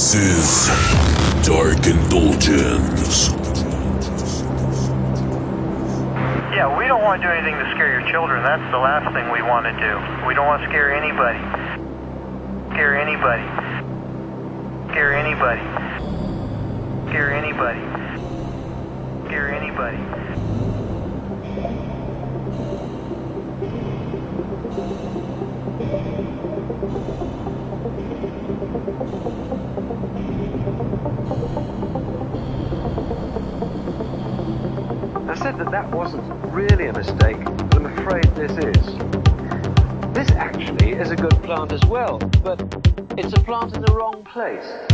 This is Dark Indulgence. Yeah, we don't want to do anything to scare your children. That's the last thing we want to do. We don't want to scare anybody. Scare anybody. Scare anybody. Scare anybody. Scare anybody. that wasn't really a mistake, but I'm afraid this is. This actually is a good plant as well, but it's a plant in the wrong place.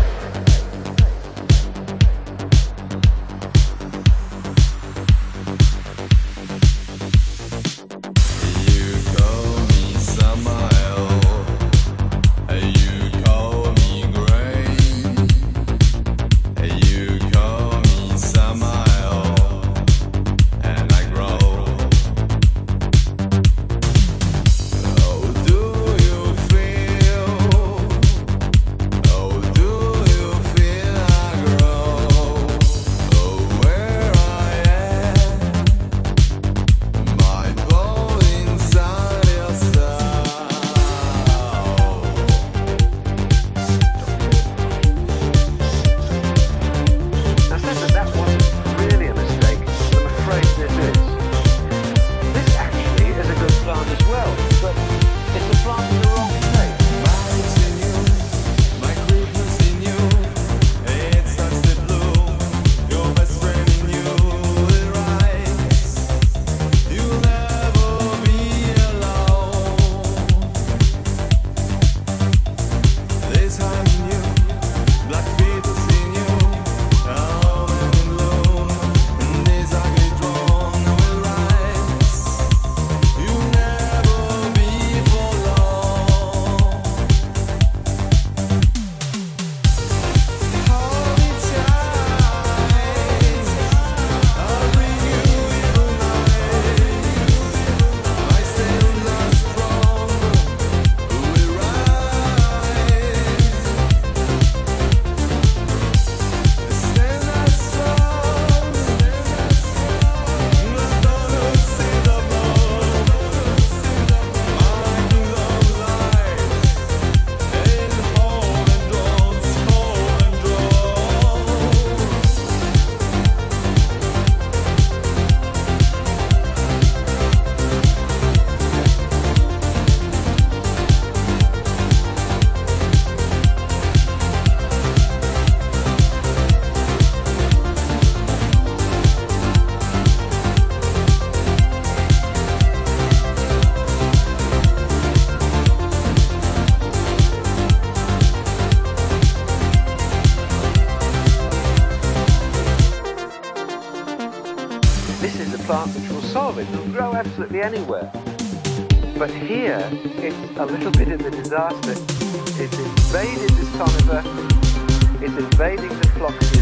absolutely anywhere. But here, it's a little bit of a disaster. It's invaded this conifer, it's invading the flocculus.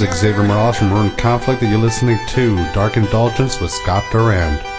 Is Xavier Morales from Ruined Conflict, and you're listening to Dark Indulgence with Scott Durand.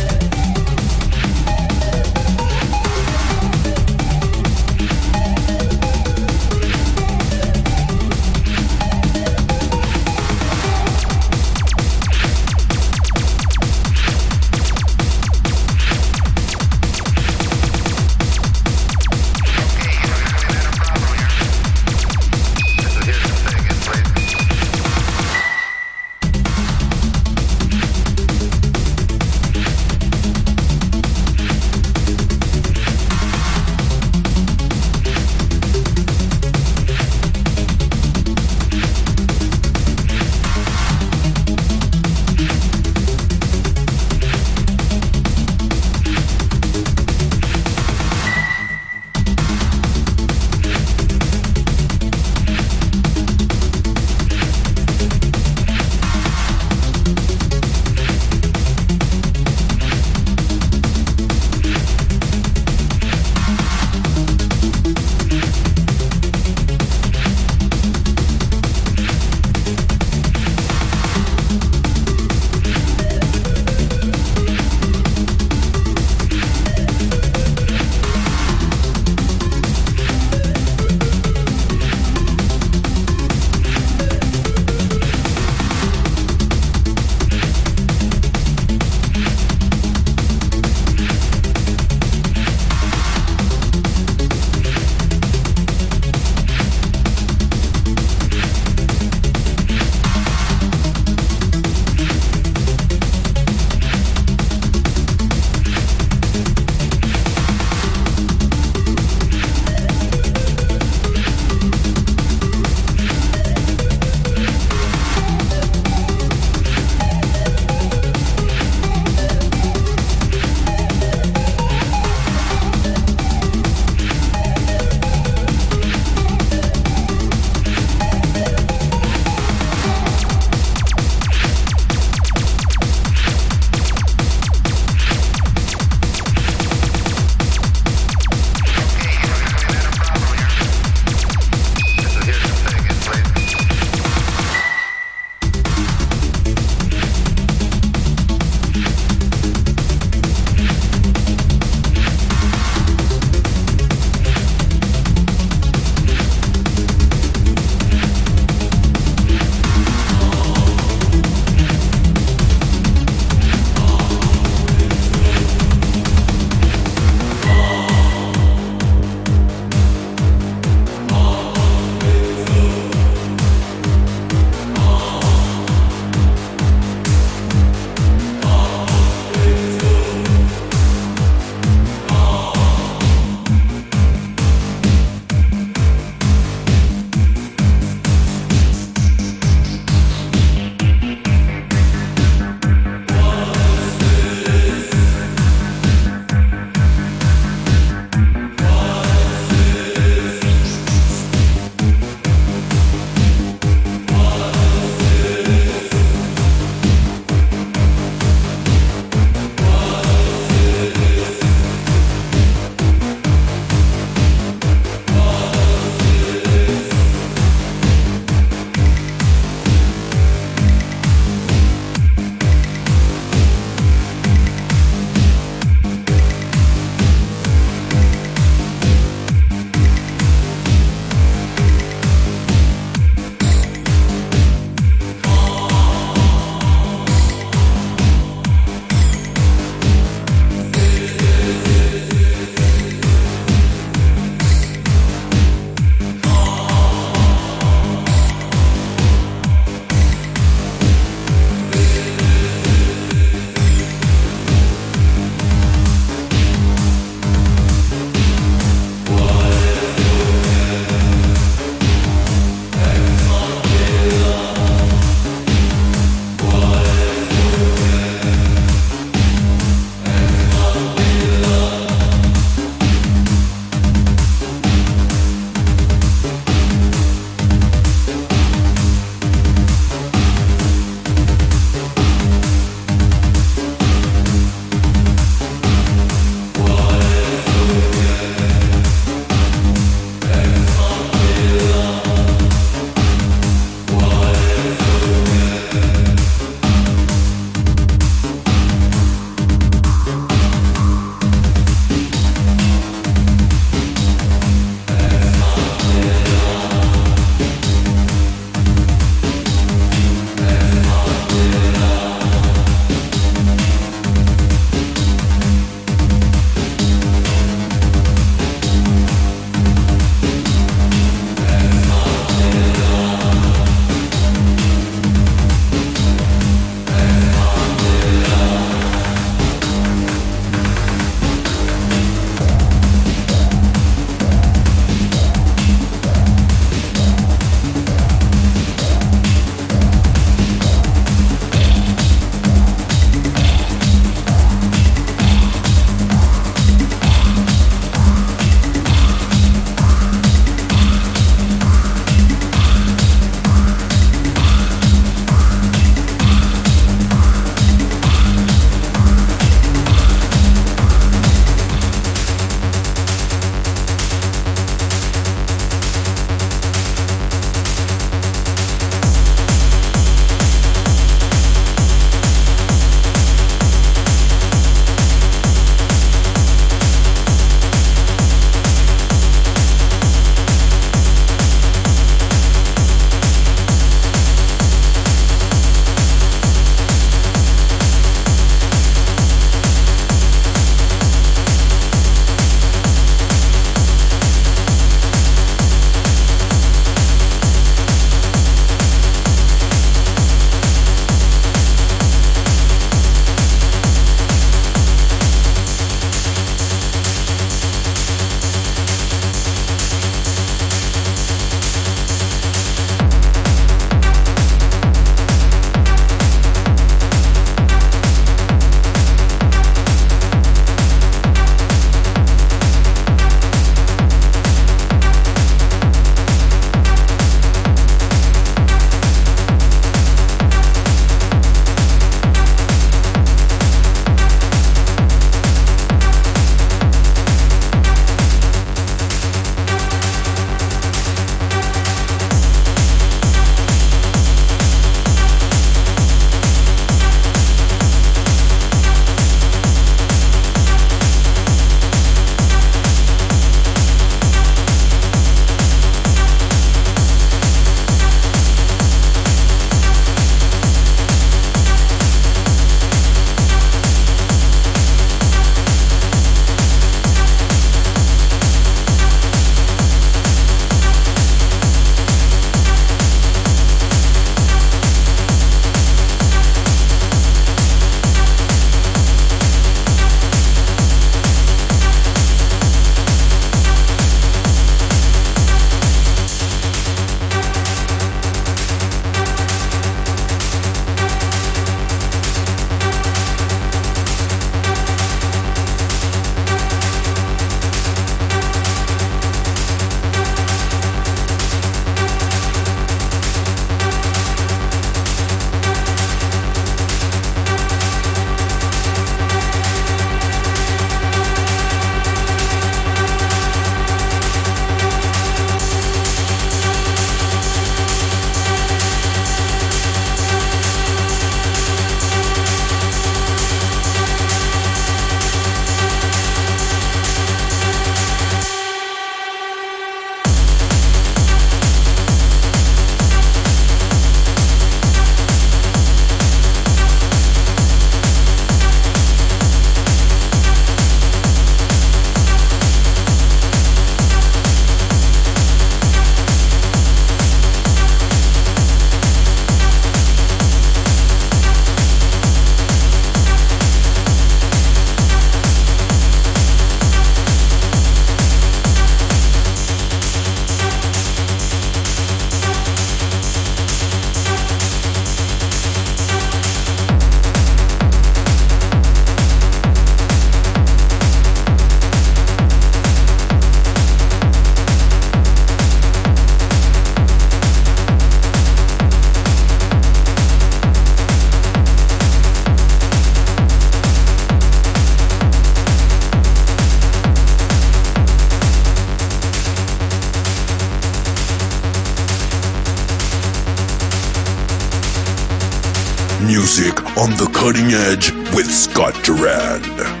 On the cutting edge with Scott Durand.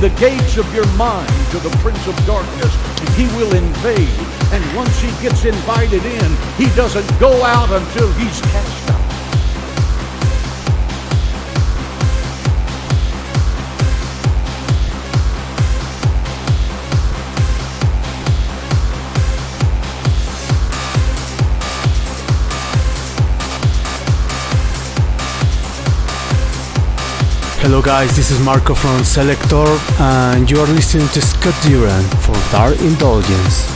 The gates of your mind to the Prince of Darkness, and he will invade. And once he gets invited in, he doesn't go out until he's cast Hello guys, this is Marco from Selector and you are listening to Scott Durand for Dark Indulgence.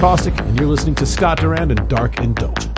Caustic, and you're listening to Scott Durand and Dark Indulgence.